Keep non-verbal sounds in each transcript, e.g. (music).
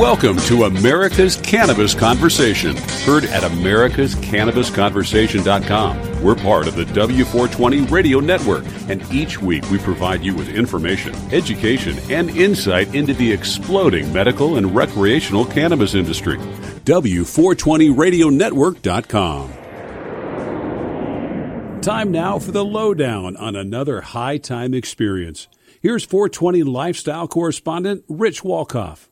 Welcome to America's Cannabis Conversation, heard at americascannabisconversation.com. We're part of the W420 Radio Network, and each week we provide you with information, education, and insight into the exploding medical and recreational cannabis industry. W420radionetwork.com. Time now for the lowdown on another high time experience. Here's 420 lifestyle correspondent Rich Walkoff.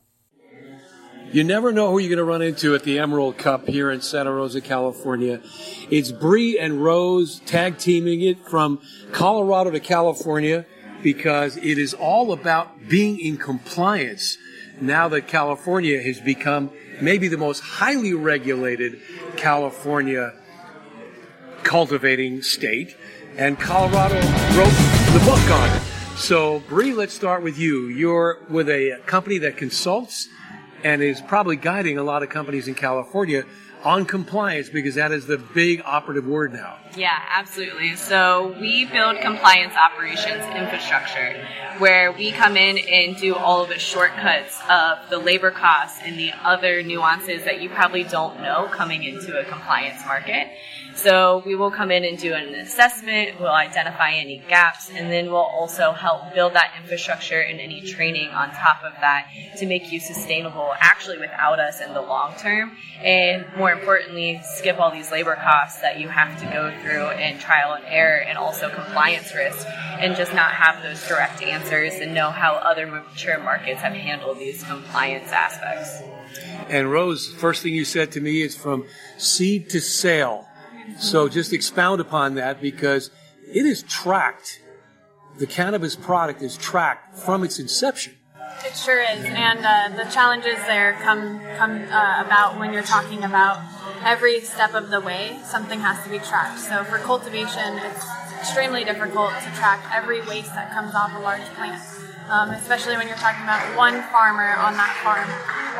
You never know who you're going to run into at the Emerald Cup here in Santa Rosa, California. It's Bree and Rose tag teaming it from Colorado to California because it is all about being in compliance now that California has become maybe the most highly regulated California cultivating state, and Colorado wrote the book on it. So, Bree, let's start with you. You're with a company that consults and is probably guiding a lot of companies in California on compliance because that is the big operative word now. Yeah, absolutely. So we build compliance operations infrastructure where we come in and do all of the shortcuts of the labor costs and the other nuances that you probably don't know coming into a compliance market. So we will come in and do an assessment, we'll identify any gaps, and then we'll also help build that infrastructure and any training on top of that to make you sustainable actually without us in the long term. And more importantly, skip all these labor costs that you have to go through and trial and error and also compliance risk and just not have those direct answers and know how other mature markets have handled these compliance aspects. And Rose, first thing you said to me is from seed to sale. So just expound upon that because it is tracked. The cannabis product is tracked from its inception. It sure is, and uh, the challenges there come come uh, about when you're talking about every step of the way. Something has to be tracked. So for cultivation, it's extremely difficult to track every waste that comes off a large plant um, especially when you're talking about one farmer on that farm,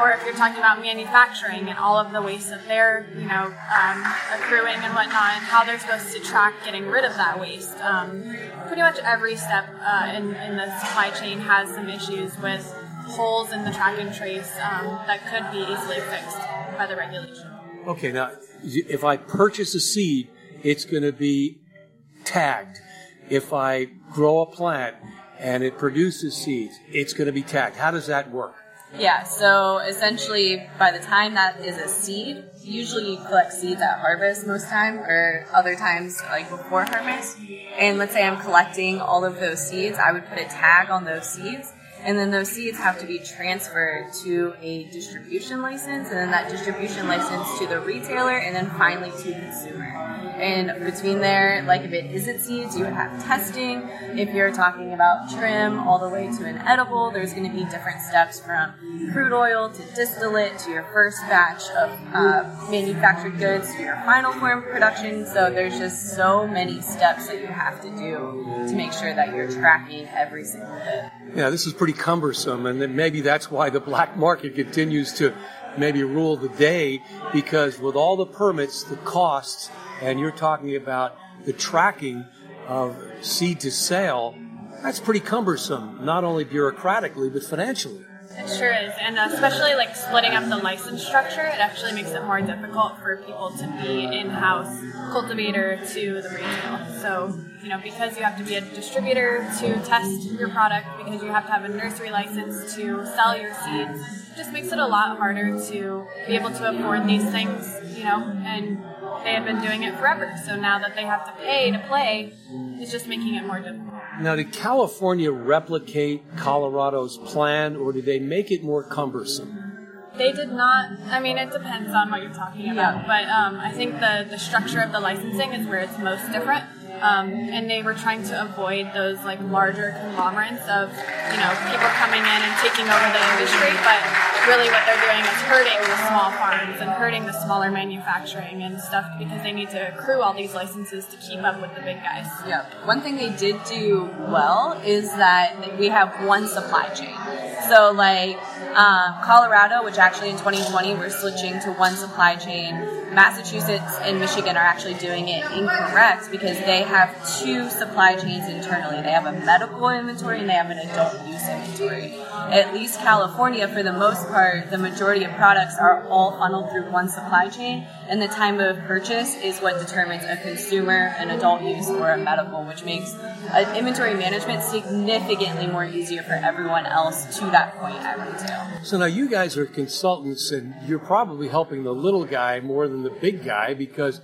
or if you're talking about manufacturing and all of the waste that they're, you know, um, accruing and whatnot, and how they're supposed to track getting rid of that waste. Um, pretty much every step uh, in, in the supply chain has some issues with holes in the track and trace um, that could be easily fixed by the regulation. Okay, now if I purchase a seed, it's going to be tagged. If I grow a plant, and it produces seeds, it's going to be tagged. How does that work? Yeah, so essentially, by the time that is a seed, usually you collect seeds at harvest most time, or other times like before harvest. And let's say I'm collecting all of those seeds, I would put a tag on those seeds, and then those seeds have to be transferred to a distribution license, and then that distribution license to the retailer, and then finally to the consumer. And between there, like if it isn't seeds, you would have testing. If you're talking about trim all the way to an edible, there's going to be different steps from crude oil to distillate to your first batch of uh, manufactured goods to your final form production. So there's just so many steps that you have to do to make sure that you're tracking every single bit. Yeah, this is pretty cumbersome, and then maybe that's why the black market continues to maybe rule the day because with all the permits, the costs and you're talking about the tracking of seed to sale, that's pretty cumbersome, not only bureaucratically, but financially. It sure is, and especially like splitting up the license structure, it actually makes it more difficult for people to be in-house cultivator to the retail. So, you know, because you have to be a distributor to test your product, because you have to have a nursery license to sell your seeds, just makes it a lot harder to be able to afford these things, you know, and they had been doing it forever. So now that they have to pay to play, it's just making it more difficult. Now, did California replicate Colorado's plan, or did they make it more cumbersome? They did not. I mean, it depends on what you're talking about. Yeah. But um, I think the, the structure of the licensing is where it's most different. Um, and they were trying to avoid those like larger conglomerates of you know people coming in and taking over the industry, but really what they're doing is hurting the small farms and hurting the smaller manufacturing and stuff because they need to accrue all these licenses to keep up with the big guys. Yeah. One thing they did do well is that we have one supply chain. So, like um, Colorado, which actually in 2020 we're switching to one supply chain. Massachusetts and Michigan are actually doing it incorrect because they have two supply chains internally. They have a medical inventory and they have an adult use inventory. At least California, for the most part, the majority of products are all funneled through one supply chain, and the time of purchase is what determines a consumer, an adult use, or a medical, which makes uh, inventory management significantly more easier for everyone else to that point at retail. So now you guys are consultants, and you're probably helping the little guy more than the big guy because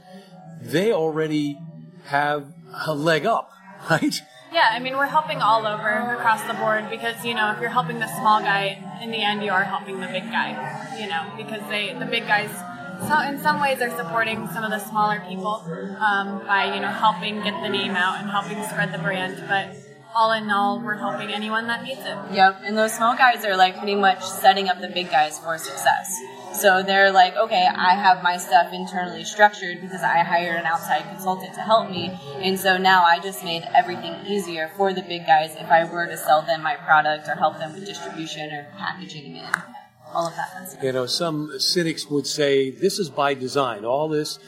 they already have a leg up, (laughs) right? Yeah, I mean, we're helping all over across the board because, you know, if you're helping the small guy, in the end, you are helping the big guy, you know, because they, the big guys, so in some ways, are supporting some of the smaller people um, by, you know, helping get the name out and helping spread the brand. But all in all, we're helping anyone that needs it. Yep, and those small guys are like pretty much setting up the big guys for success. So they're like, okay, I have my stuff internally structured because I hired an outside consultant to help me. And so now I just made everything easier for the big guys if I were to sell them my product or help them with distribution or packaging and all of that. You know, some cynics would say this is by design. All this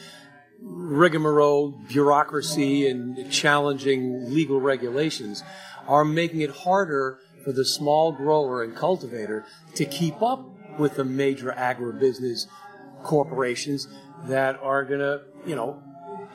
rigmarole, bureaucracy, and challenging legal regulations are making it harder for the small grower and cultivator to keep up with the major agribusiness corporations that are going to, you know,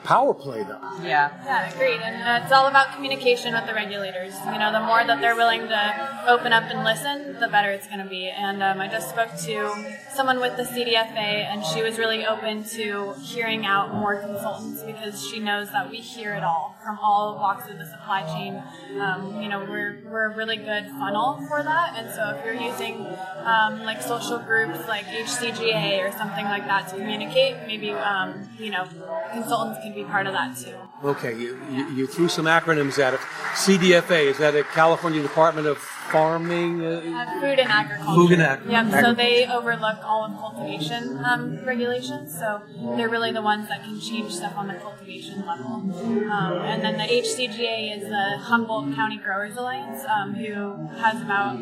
power play though. Yeah. Yeah, agreed. And uh, it's all about communication with the regulators. You know, the more that they're willing to open up and listen, the better it's going to be. And um, I just spoke to someone with the CDFA, and she was really open to hearing out more consultants because she knows that we hear it all from all walks of the supply chain. Um, you know, we're, we're a really good funnel for that. And so if you're using um, like social groups like HCGA or something like that to communicate, maybe, um, you know, consultants can be part of that too. Okay, you, you, you threw some acronyms at it. CDFA, is that a California Department of Farming? Uh, food and agriculture. Food and ag- Yep. So they overlook all of cultivation um, regulations. So they're really the ones that can change stuff on the cultivation level. Um, and then the HCGA is the Humboldt County Growers Alliance, um, who has about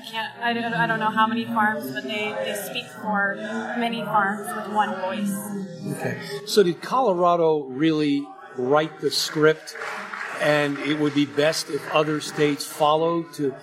I can't I don't, I don't know how many farms, but they, they speak for many farms with one voice. Okay. So did Colorado really write the script and it would be best if other states followed to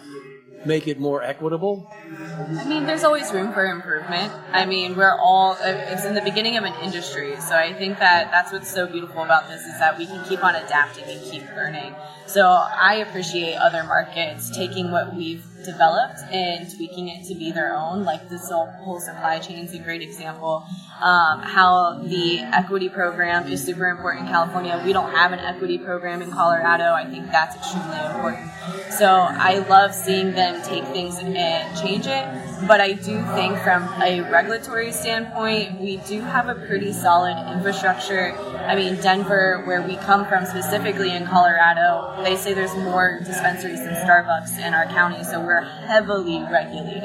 make it more equitable? I mean, there's always room for improvement. I mean, we're all, uh, it's in the beginning of an industry. So I think that that's what's so beautiful about this is that we can keep on adapting and keep learning. So I appreciate other markets taking what we've developed and tweaking it to be their own. Like this whole supply chain is a great example. Um, how the equity program is super important in California. We don't have an equity program in Colorado. I think that's extremely important. So I love seeing them take things and change it. But I do think from a regulatory standpoint, we do have a pretty solid infrastructure. I mean, Denver, where we come from specifically in Colorado, they say there's more dispensaries than Starbucks in our county, so we're heavily regulated.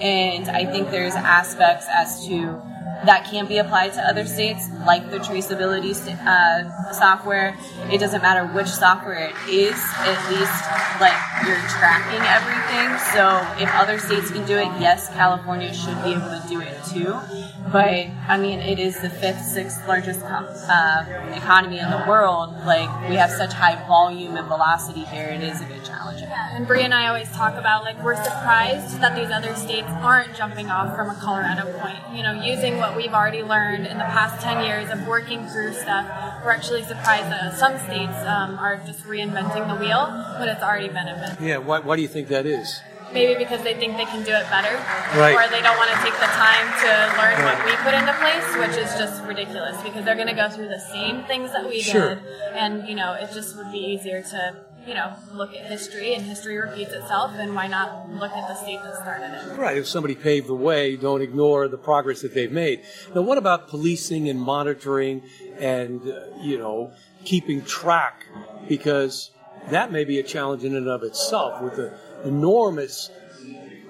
And I think there's aspects as to that can be applied to other states, like the traceability uh, software. It doesn't matter which software it is, at least like you're tracking everything. So if other states can do it, yes, California should be able to do it too. But I mean, it is the fifth, sixth largest uh, economy in the world. Like we have such high volume and velocity here. It is a bit challenging. Yeah, and Bree and I always talk about like we're surprised that these other states aren't jumping off from a Colorado point. You know, using what we've already learned in the past 10 years of working through stuff, we're actually surprised that some states um, are just reinventing the wheel when it's already been invented. Yeah, why, why do you think that is? Maybe because they think they can do it better, Right. or they don't want to take the time to learn what we put into place, which is just ridiculous because they're going to go through the same things that we Sure. did, and you know, it just would be easier to you know look at history, and history repeats itself, and why not look at the state that started it? Right, if somebody paved the way, don't ignore the progress that they've made. Now, what about policing and monitoring and, uh, you know, keeping track? Because that may be a challenge in and of itself with the enormous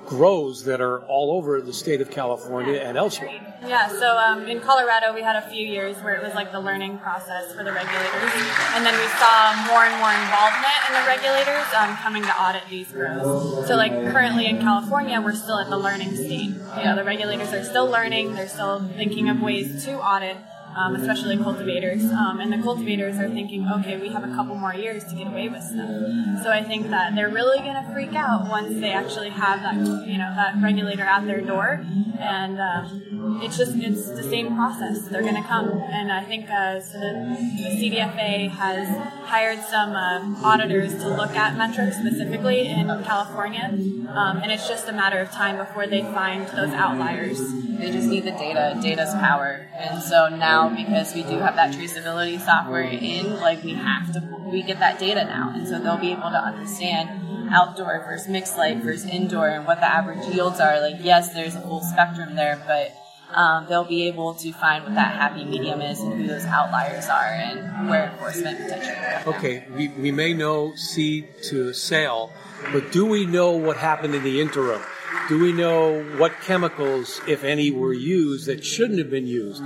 grows that are all over the state of California and elsewhere. Yeah, so um, in Colorado, we had a few years where it was like the learning process for the regulators. And then we saw more and more involvement in the regulators um, coming to audit these grows. So, like currently in California, we're still at the learning stage. You know, the regulators are still learning, they're still thinking of ways to audit um, especially cultivators. Um, and the cultivators are thinking, okay, we have a couple more years to get away with stuff. So I think that they're really going to freak out once they actually have that, you know, that regulator at their door. And um, it's just it's the same process. They're going to come, and I think uh, so the, the, CDFA has hired some uh, auditors to look at metrics specifically in California, um, and it's just a matter of time before they find those outliers. They just need the data. Data's power, and so now now because we do have that traceability software in, like we have to, we get that data now. And so they'll be able to understand outdoor versus mixed light versus indoor and what the average yields are. Like, yes, there's a full spectrum there, but um, they'll be able to find what that happy medium is and who those outliers are and where enforcement potentially. Okay, we, we may know seed to sale, but do we know what happened in the interim? Do we know what chemicals, if any, were used that shouldn't have been used?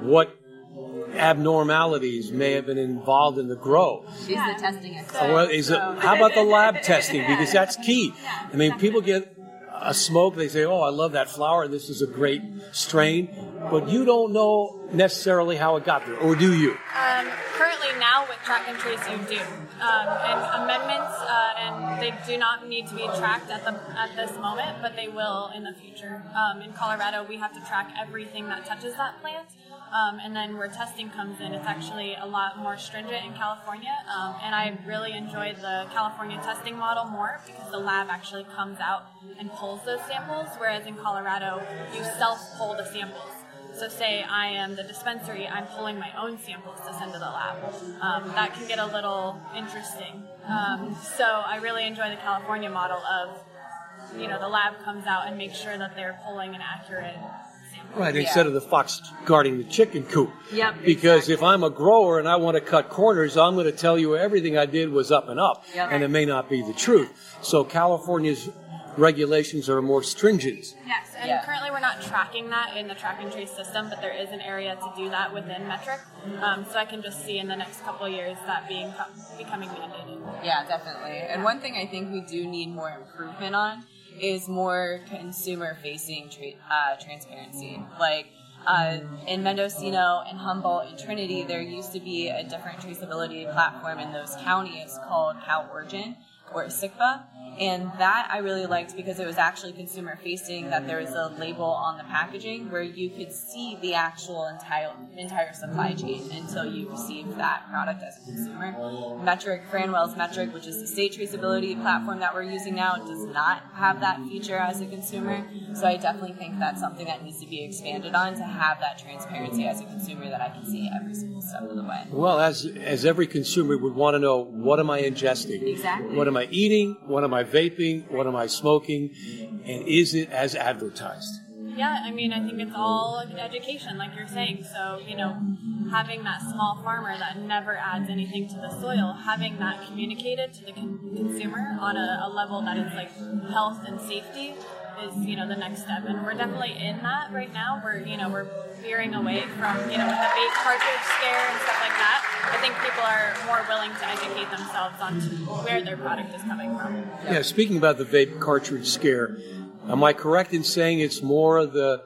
What abnormalities may have been involved in the grow? Is the testing well, is it, how about the lab testing? (laughs) Because that's key. I mean, people get a smoke, they say, "Oh, I love that flower. This is a great strain," but you don't know necessarily how it got there, or do you? Um, currently, now with track and trace, you do, um, and amendments, uh, and they do not need to be tracked at the at this moment, but they will in the future. Um, in Colorado, we have to track everything that touches that plant. Um, and then where testing comes in, it's actually a lot more stringent in California. Um, and I really enjoy the California testing model more because the lab actually comes out and pulls those samples, whereas in Colorado, you self pull the samples. So, say I am the dispensary, I'm pulling my own samples to send to the lab. Um, that can get a little interesting. Um, so, I really enjoy the California model of, you know, the lab comes out and makes sure that they're pulling an accurate Right, instead of the fox guarding the chicken coop. Yep. Because exactly. if I'm a grower and I want to cut corners, I'm going to tell you everything I did was up and up, yep. and it may not be the truth. So California's regulations are more stringent. Yes, and yeah. currently we're not tracking that in the track and trace system, but there is an area to do that within Metrc. Um, so I can just see in the next couple years that being becoming mandated. Yeah, definitely. And one thing I think we do need more improvement on is more consumer facing tra- uh, transparency. Like uh, in Mendocino and Humboldt and Trinity, there used to be a different traceability platform in those counties called CalOrigin or SICPA. And that I really liked because it was actually consumer facing, that there was a label on the packaging where you could see the actual entire, entire supply chain until you received that product as a consumer. Metrc, Franwell's Metrc, which is the state traceability platform that we're using now, does not have that feature as a consumer. So I definitely think that's something that needs to be expanded on to have that transparency as a consumer that I can see every single step of the way. Well, as as every consumer would want to know, what am I ingesting? Exactly. What am I eating? What am I vaping? What am I smoking? And is it as advertised? Yeah, I mean, I think it's all education, like you're saying. So, you know, having that small farmer that never adds anything to the soil, having that communicated to the con- consumer on a, a level that is like health and safety is, you know, the next step. And we're definitely in that right now. We're, you know, we're veering away from, you know, the vape cartridge scare and stuff like that. I think people are more willing to educate themselves on where their product is coming from. Yeah, speaking about the vape cartridge scare, am I correct in saying it's more of the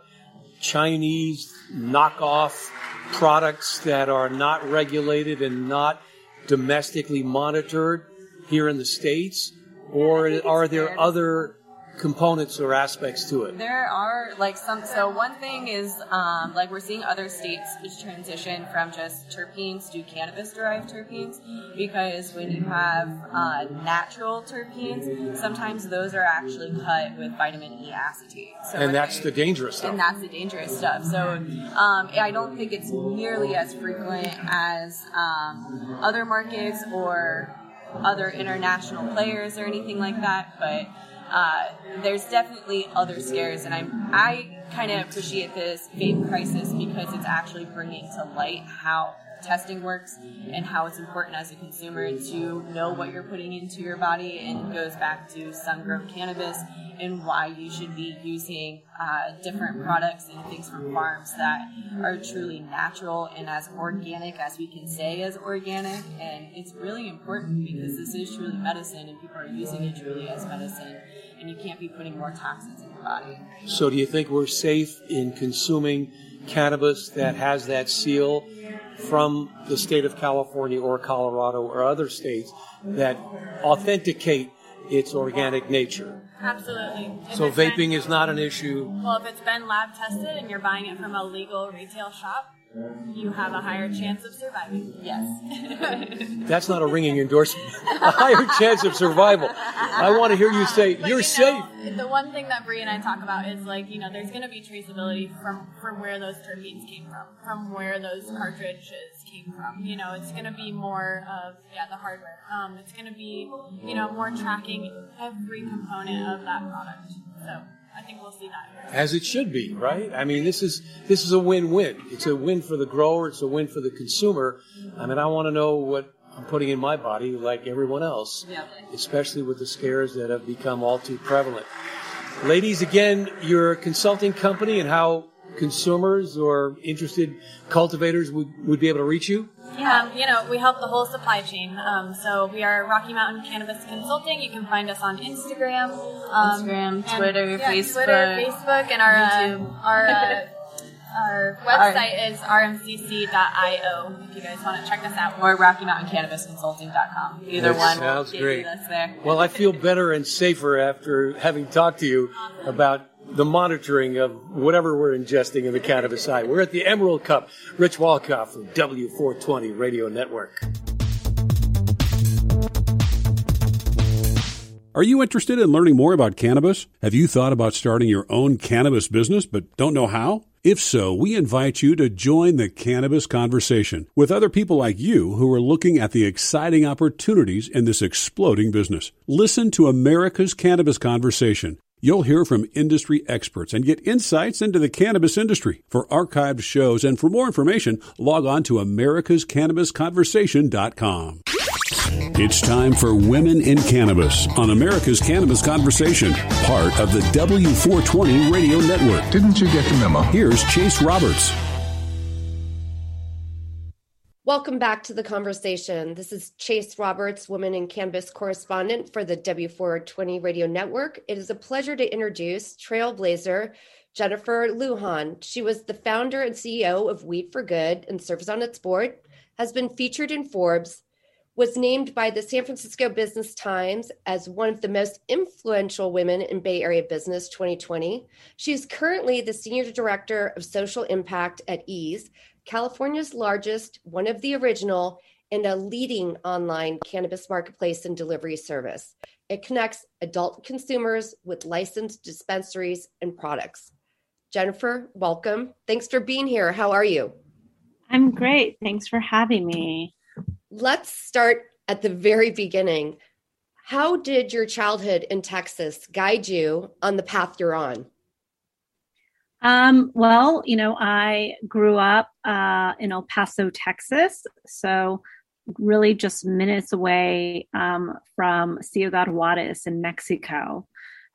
Chinese knockoff products that are not regulated and not domestically monitored here in the States? Or are there other components or aspects to it? There are like some. So one thing is um, like we're seeing other states transition from just terpenes to cannabis-derived terpenes because when you have uh, natural terpenes, sometimes those are actually cut with vitamin E acetate. So and that's they, the dangerous stuff. And that's the dangerous stuff. So um, I don't think it's nearly as frequent as um, other markets or other international players or anything like that, but uh, there's definitely other scares, and I'm I kind of appreciate this vape crisis because it's actually bringing to light how testing works and how it's important as a consumer to know what you're putting into your body. And it goes back to sun grown cannabis and why you should be using uh, different products and things from farms that are truly natural and as organic as we can say as organic. And it's really important because this is truly medicine and people are using it truly as medicine. And you can't be putting more toxins in your body. So, do you think we're safe in consuming cannabis that has that seal from the state of California or Colorado or other states that authenticate its organic nature? Absolutely. If So it's been- vaping is not an issue. Well, if it's been lab tested and you're buying it from a legal retail shop, you have a higher chance of surviving. Yes. (laughs) That's not a ringing endorsement. a higher chance of survival. I want to hear you say But, you're you safe. know, The one thing that Bree and I talk about is like, you know, there's going to be traceability from from where those terpenes came from, from where those cartridges came from. You know, it's going to be more of yeah the hardware. Um, it's going to be you know more tracking every component of that product. So I think we'll see that. As it should be, right? I mean, this is this is a win-win. It's a win for the grower. It's a win for the consumer. I mean, I want to know what I'm putting in my body, like everyone else, Yeah. especially with the scares that have become all too prevalent. Ladies, again, your consulting company and how consumers or interested cultivators would, would be able to reach you. Yeah, you know, we help the whole supply chain. Um, so we are Rocky Mountain Cannabis Consulting. You can find us on Instagram, um, Instagram, and- Twitter, yeah, Facebook, Twitter, Facebook, and our uh, our uh, (laughs) our website is rmcc.io. If you guys want to check us out. or RockyMountainCannabisConsulting.com. Either That one. sounds great. That's there. Well, I feel better and safer after having talked to you about the monitoring of whatever we're ingesting in the cannabis side. We're at the Emerald Cup. Rich Walkoff from W420 Radio Network. Are you interested in learning more about cannabis? Have you thought about starting your own cannabis business but don't know how? If so, we invite you to join the cannabis conversation with other people like you who are looking at the exciting opportunities in this exploding business. Listen to America's Cannabis Conversation. You'll hear from industry experts and get insights into the cannabis industry. For archived shows and for more information, log on to americascannabisconversation.com. It's time for Women in Cannabis on America's Cannabis Conversation, part of the W420 Radio Network. Didn't you get the memo? Here's Chase Roberts. Welcome back to the conversation. This is Chase Roberts, Woman in Cannabis correspondent for the W420 Radio Network. It is a pleasure to introduce Trailblazer Jennifer Lujan. She was the founder and CEO of Weed for Good and serves on its board, has been featured in Forbes, was named by the San Francisco Business Times as one of the most influential women in Bay Area business 2020. She is currently the Senior Director of Social Impact at Eaze, California's largest, one of the original, and a leading online cannabis marketplace and delivery service. It connects adult consumers with licensed dispensaries and products. Jennifer, welcome. Thanks for being here. How are you? I'm great. Thanks for having me. Let's start at the very beginning. How did your childhood in Texas guide you on the path you're on? Um, well, you know, I grew up uh, in El Paso, Texas, so really just minutes away um, from Ciudad Juarez in Mexico.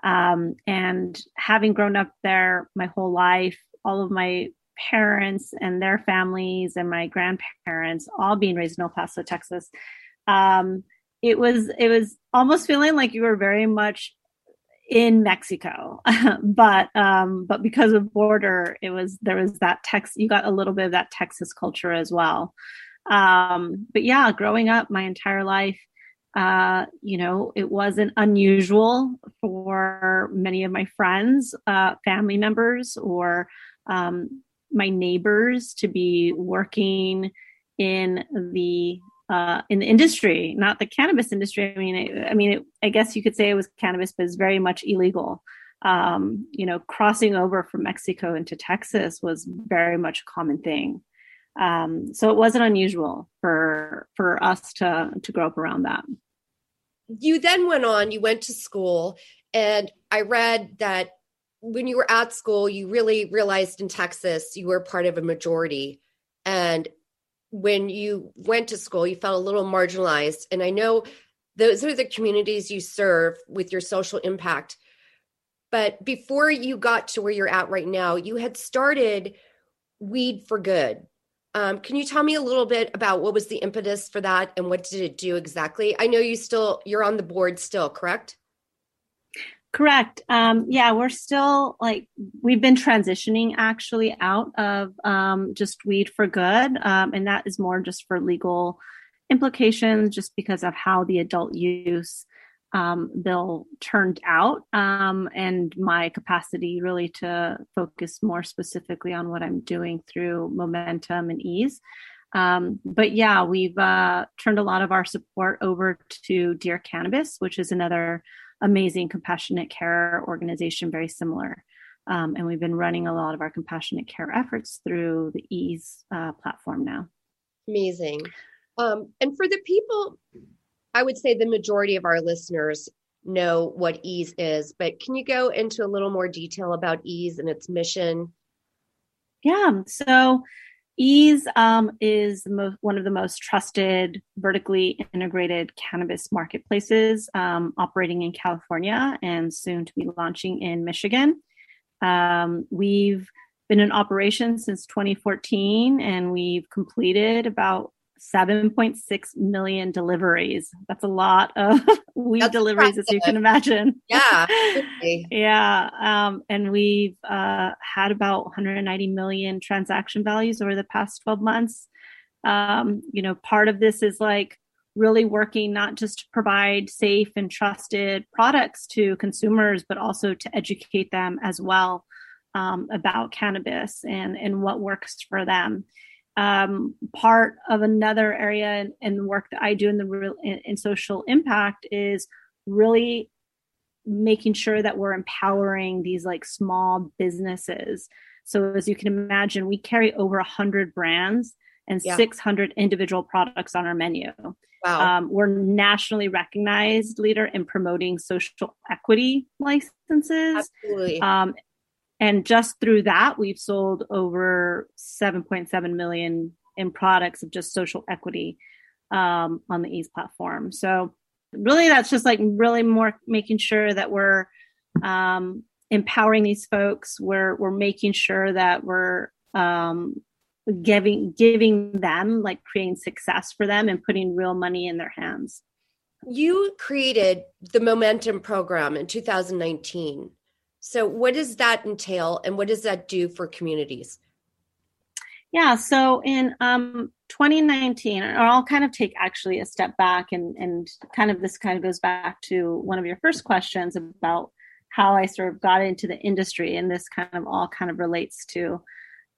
Um, and having grown up there my whole life, all of my parents and their families and my grandparents all being raised in El Paso, Texas, um, it was it was almost feeling like you were very much in Mexico, (laughs) but um, but because of border, it was there was that Tex. You got a little bit of that Texas culture as well. Um, but yeah, growing up my entire life, uh, you know, it wasn't unusual for many of my friends, uh, family members, or um, my neighbors to be working in the uh, in the industry, not the cannabis industry. I mean, it, I mean, it, I guess you could say it was cannabis, but it's very much illegal. Um, you know, crossing over from Mexico into Texas was very much a common thing. Um, so it wasn't unusual for for us to to grow up around that. You then went on, you went to school, and I read that when you were at school, you really realized in Texas you were part of a majority. And when you went to school, you felt a little marginalized. And I know those are the communities you serve with your social impact. But before you got to where you're at right now, you had started Weed for Good. Um, can you tell me a little bit about what was the impetus for that and what did it do exactly? I know you still you're on the board still, correct? Correct. Um, yeah, we're still like we've been transitioning actually out of um, just weed for good, um, and that is more just for legal implications, just because of how the adult use um, bill turned out, um, and my capacity really to focus more specifically on what I'm doing through momentum and Eaze. Um, but yeah, we've uh, turned a lot of our support over to Dear Cannabis, which is another amazing compassionate care organization, very similar. Um, and we've been running a lot of our compassionate care efforts through the Eaze uh, platform now. Amazing. Um, and for the people, I would say the majority of our listeners know what Eaze is, but can you go into a little more detail about Eaze and its mission? Yeah. So Eaze um, is one of the most trusted vertically integrated cannabis marketplaces um, operating in California and soon to be launching in Michigan. Um, we've been in operation since 2014 and we've completed about 7.6 million deliveries. That's a lot of (laughs) weed That's deliveries, impressive. as you can imagine. Yeah. (laughs) yeah. Um, and we've uh, had about 190 million transaction values over the past 12 months. Um, you know, part of this is like really working not just to provide safe and trusted products to consumers, but also to educate them as well um, about cannabis and, and what works for them um, part of another area in, the work that I do in the real in, in social impact is really making sure that we're empowering these like small businesses. So as you can imagine, we carry over a hundred brands and yeah. 600 individual products on our menu. Wow. Um, we're nationally recognized leader in promoting social equity licenses. Absolutely. Um, and just through that we've sold over 7.7 million in products of just social equity um, on the Eaze platform. So really that's just like really more making sure that we're um, empowering these folks. We're we're making sure that we're um, giving giving them like creating success for them and putting real money in their hands. You created the momentum program in 2019 so, what does that entail, and what does that do for communities? Yeah, so in um, 2019, or I'll kind of take actually a step back, and and kind of this kind of goes back to one of your first questions about how I sort of got into the industry, and this kind of all kind of relates to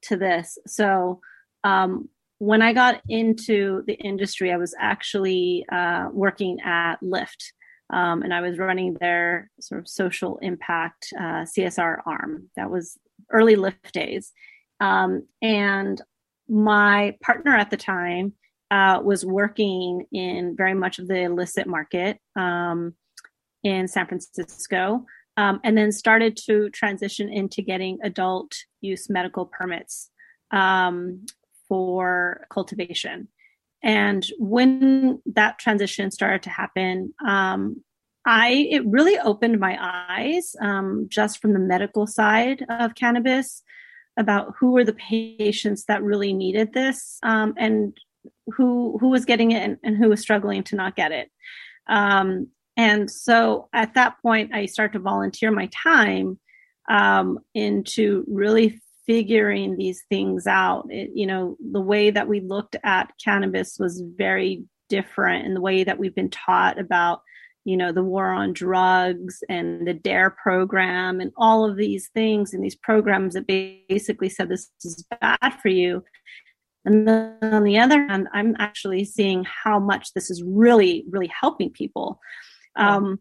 to this. So um, when I got into the industry, I was actually uh, working at Lyft, um, and I was running their sort of social impact uh, CSR arm. That was early Lyft days. Um, and my partner at the time uh, was working in very much of the illicit market um, in San Francisco, um, and then started to transition into getting adult use medical permits um, for cultivation. And when that transition started to happen, um, I it really opened my eyes um, just from the medical side of cannabis about who were the patients that really needed this um, and who who was getting it and, and, who was struggling to not get it. Um, and so at that point, I start to volunteer my time um, into really figuring these things out. It, you know, the way that we looked at cannabis was very different, and the way that we've been taught about, you know, the war on drugs and the DARE program and all of these things and these programs that basically said this is bad for you. And then on the other hand, I'm actually seeing how much this is really, really helping people. Um,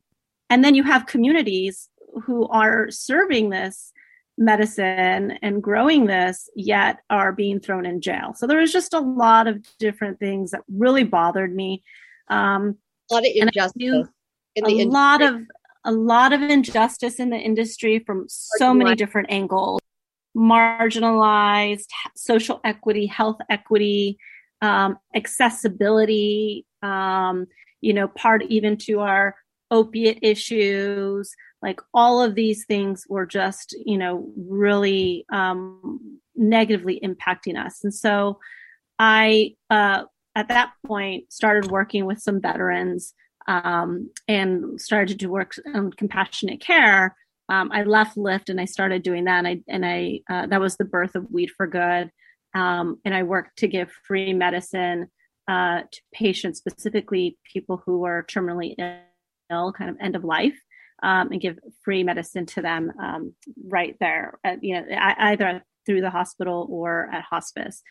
and then you have communities who are serving this medicine and growing this yet are being thrown in jail. So there was just a lot of different things that really bothered me. Um a lot of injustice in a lot of a lot of injustice in the industry from so many different angles. Marginalized social equity health equity um, accessibility, um, you know, part even to our opiate issues, like all of these things were just, you know, really um, negatively impacting us. And so I, uh, at that point, started working with some veterans um, and started to do work on compassionate care. Um, I left Lyft and I started doing that. And I, and I uh, that was the birth of Weed for Good. Um, and I worked to give free medicine uh, to patients, specifically people who are terminally ill, kind of end of life, um, and give free medicine to them um, right there, at, you know, either through the hospital or at hospice.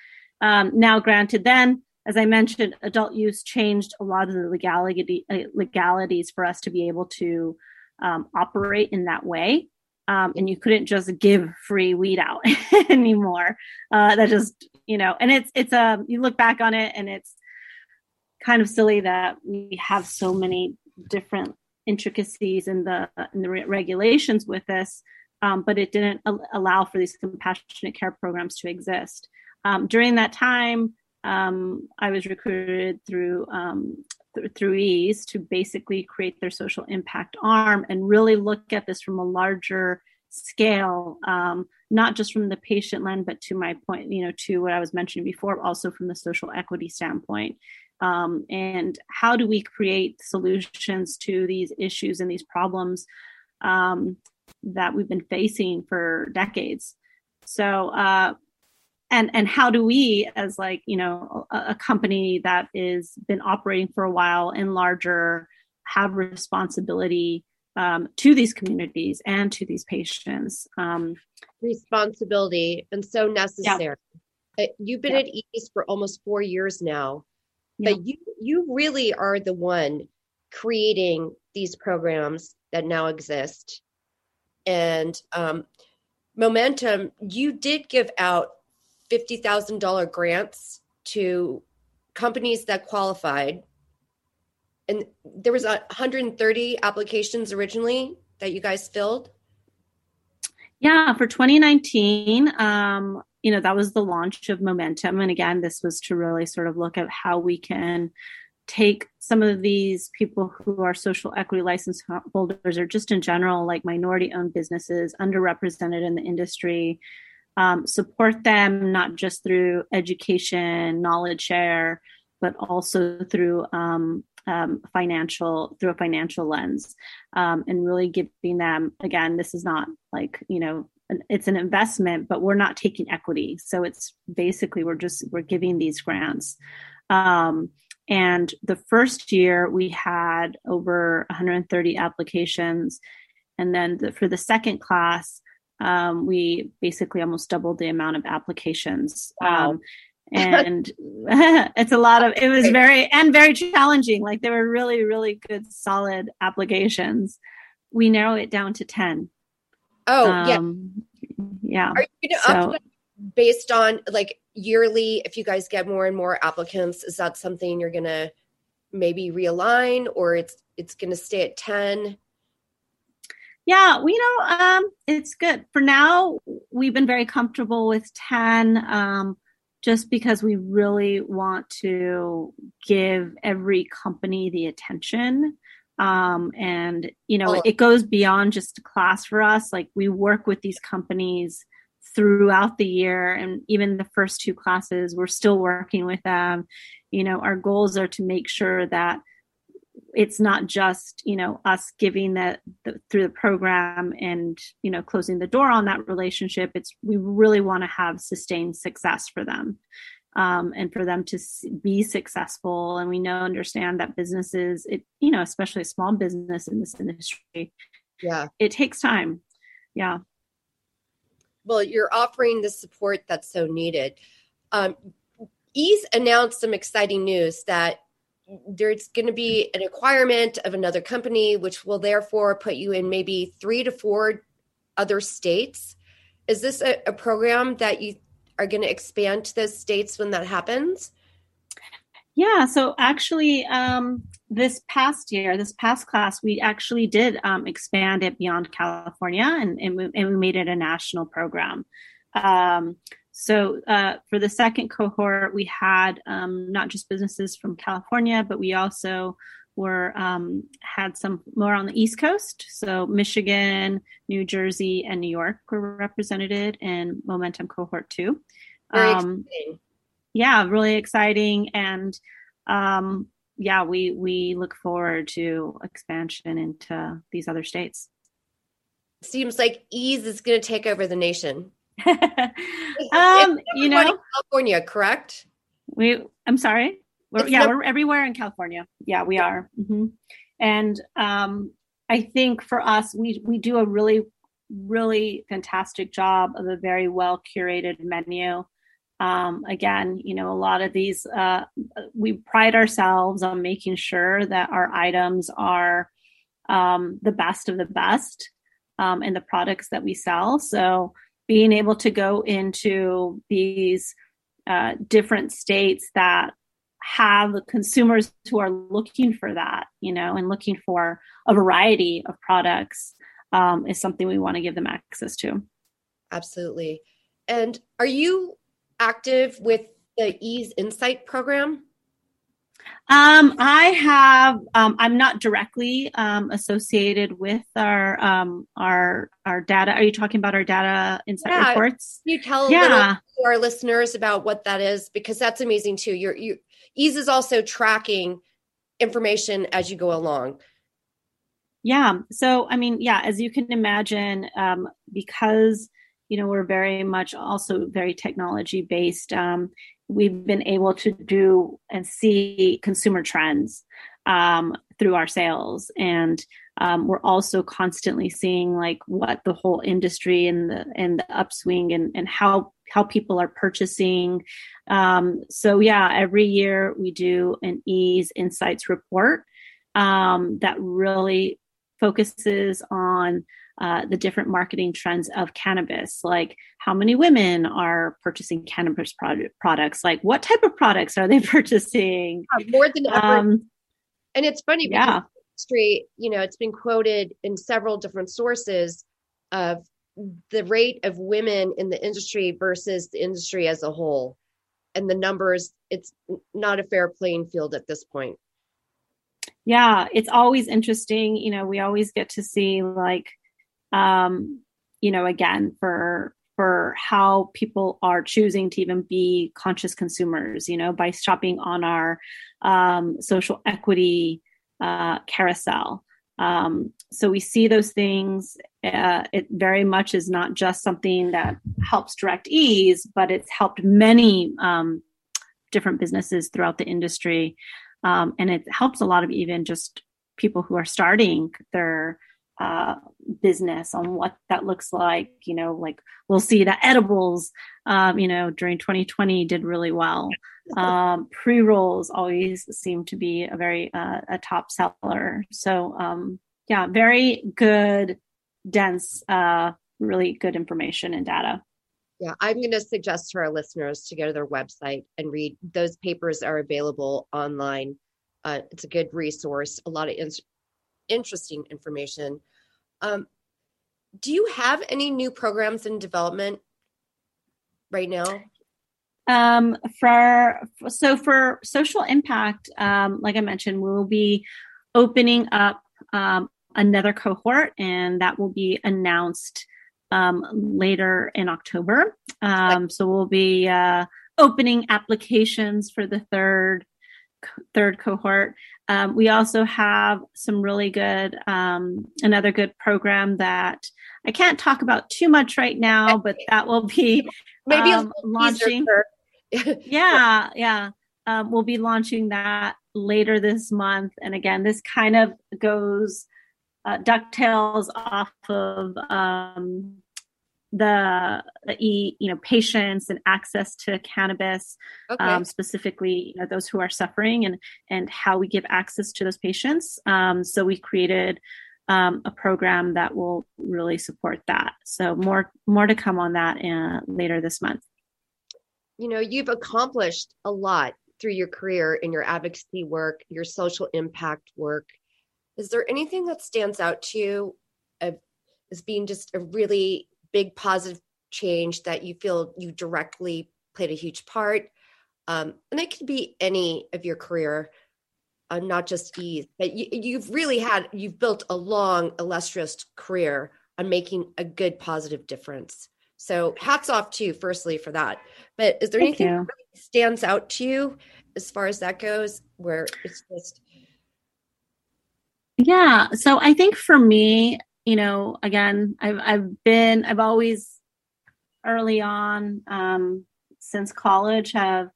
Um, now, granted, then as I mentioned, adult use changed a lot of the legality, uh, legalities for us to be able to um, operate in that way. Um, and you couldn't just give free weed out (laughs) anymore. Uh, that just, you know, and it's, it's, a, um, you look back on it and it's kind of silly that we have so many different intricacies in the, in the re- regulations with this. Um, but it didn't al- allow for these compassionate care programs to exist. Um, during that time, um, I was recruited through um, th- through Eaze to basically create their social impact arm and really look at this from a larger scale, um, not just from the patient lens, but to my point, you know, to what I was mentioning before, also from the social equity standpoint. Um, and how do we create solutions to these issues and these problems um, that we've been facing for decades? So, uh, and and how do we as like you know a, a, company that is been operating for a while and larger have responsibility um, to these communities and to these patients um, responsibility and so necessary yeah. Uh, you've been yeah. at Eaze for almost four years now yeah. but you you really are the one creating these programs that now exist and um, momentum you did give out $50,000 grants to companies that qualified. And there was 130 applications originally that you guys filled. Yeah, for 2019, um, you know, that was the launch of Momentum. And again, this was to really sort of look at how we can take some of these people who are social equity license holders or just in general, like minority owned businesses, underrepresented in the industry, um, support them not just through education, knowledge share, but also through um, um, financial through a financial lens, um, and really giving them again. This is not like you know it's an investment, but we're not taking equity. So it's basically we're just we're giving these grants. Um, and the first year we had over 130 applications, and then the, for the second class um, we basically almost doubled the amount of applications. Wow. Um, (laughs) and (laughs) it's a lot of it was very and very challenging like they were really really good solid applications we narrow it down to 10 oh um, yeah yeah are you gonna so, based on like yearly if you guys get more and more applicants is that something you're gonna maybe realign or it's it's gonna stay at 10 yeah, we know um, it's good. For now, we've been very comfortable with 10 um, just because we really want to give every company the attention. Um, and, you know, oh. it goes beyond just a class for us. Like we work with these companies throughout the year and even the first two classes, we're still working with them. You know, our goals are to make sure that it's not just you know us giving that the, through the program and you know closing the door on that relationship it's we really want to have sustained success for them um, and for them to be successful. And we know understand that businesses it you know especially a small business in this industry yeah. it takes time. Yeah. Well you're offering the support that's so needed. Um, Eaze announced some exciting news that there's going to be an acquirement of another company, which will therefore put you in maybe three to four other states. Is this a, a program that you are going to expand to those states when that happens? Yeah, so actually, um, this past year, this past class, we actually did um, expand it beyond California and, and, we, and we made it a national program. Um, So uh, for the second cohort, we had um, not just businesses from California, but we also were um, had some more on the East Coast. So Michigan, New Jersey, and New York were represented in Momentum Cohort Two. Um, yeah, really exciting, and um, yeah, we we look forward to expansion into these other states. Seems like Eaze is going to take over the nation. (laughs) um, you know, California, correct? We. I'm sorry. We're, yeah, we're everywhere in California. Yeah, we are. Mm-hmm. And um, I think for us, we we do a really really fantastic job of a very well curated menu. Um, again, you know, a lot of these uh, we pride ourselves on making sure that our items are um, the best of the best um, in the products that we sell. So being able to go into these uh, different states that have consumers who are looking for that, you know, and looking for a variety of products um, is something we want to give them access to. Absolutely. And are you active with the Eaze Insight program? Um, I have. Um, I'm not directly um, associated with our um, our our data. Are you talking about our data insight yeah. reports? Can you tell yeah. to our listeners about what that is because that's amazing too. You're you Eaze is also tracking information as you go along. Yeah. So I mean, yeah, as you can imagine, um, because you know we're very much also very technology based. Um, we've been able to do and see consumer trends um, through our sales and um, we're also constantly seeing like what the whole industry and the and the upswing and and how how people are purchasing um, so yeah every year we do an Eaze insights report um, that really focuses on uh, the different marketing trends of cannabis, like how many women are purchasing cannabis product, products, like what type of products are they (laughs) purchasing? Uh, more than ever. Um, and it's funny because yeah. industry, you know, it's been quoted in several different sources of the rate of women in the industry versus the industry as a whole. And the numbers, it's not a fair playing field at this point. Yeah, it's always interesting. You know, we always get to see like um, you know, again, for for how people are choosing to even be conscious consumers, you know, by shopping on our um, social equity uh, carousel. Um, so we see those things. Uh, it very much is not just something that helps direct Eaze, but it's helped many um, different businesses throughout the industry. Um, and it helps a lot of even just people who are starting their uh, business on what that looks like. You know, like we'll see that edibles, um, you know, during 2020 did really well. (laughs) Um, Pre rolls always seem to be a very uh, a top seller. So um, yeah, very good, dense, uh, really good information and data. Yeah, I'm going to suggest to our listeners to go to their website and read. Those papers are available online. Uh, it's a good resource. A lot of interesting information. Um, do you have any new programs in development right now? Um, for so for social impact, um, like I mentioned, we will be opening up um, another cohort, and that will be announced um, later in October. Um, so we'll be uh, opening applications for the third third cohort. Um, we also have some really good, um, another good program that I can't talk about too much right now, but that will be (laughs) maybe um, launching. (laughs) yeah, yeah. Um, we'll be launching that later this month. And again, this kind of goes uh, ducktails off of um, the, the you know patients and access to cannabis okay. um, specifically you know, those who are suffering and and how we give access to those patients. Um, so we created um, a program that will really support that. So more more to come on that uh, later this month. You know you've accomplished a lot through your career in your advocacy work your social impact work. Is there anything that stands out to you as being just a really big positive change that you feel you directly played a huge part? Um, and it could be any of your career, uh, not just Eaze, but you, you've really had, you've built a long, illustrious career on making a good, positive difference. So hats off to you, firstly, for that. But is there Thank anything that really stands out to you as far as that goes, where it's just Yeah. So I think for me, you know, again, I've I've been I've always early on um, since college have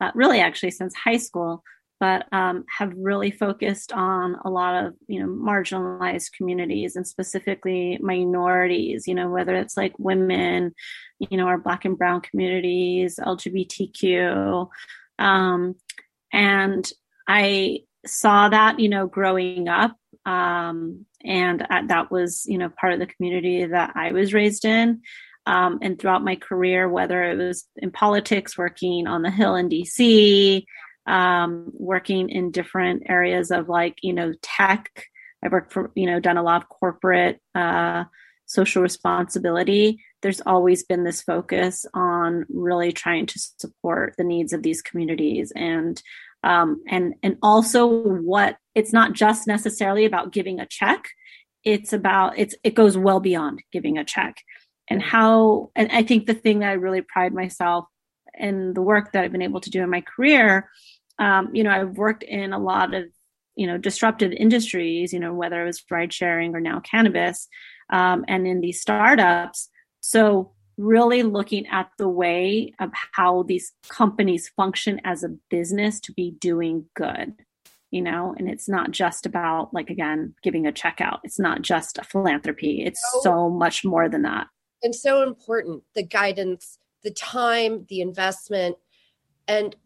uh, really actually since high school, but um, have really focused on a lot of you know marginalized communities and specifically minorities. You know, whether it's like women, you know, our Black and Brown communities, LGBTQ, um, and I saw that you know growing up um, and that was you know part of the community that i was raised in. Um, and throughout my career whether it was in politics working on the hill in dc um, working in different areas of like you know tech. I worked for you know done a lot of corporate uh, social responsibility. There's always been this focus on really trying to support the needs of these communities and um, and and also what it's not just necessarily about giving a check. It's about it's it goes well beyond giving a check. And how and i think the thing that i really pride myself in the work that i've been able to do in my career um, you know i've worked in a lot of you know disruptive industries you know whether it was ride sharing or now cannabis um, and in these startups. So really looking at the way of how these companies function as a business to be doing good you know? And it's not just about like again giving a check out it's not just a philanthropy. It's No. so much more than that. And so important the guidance the time the investment. And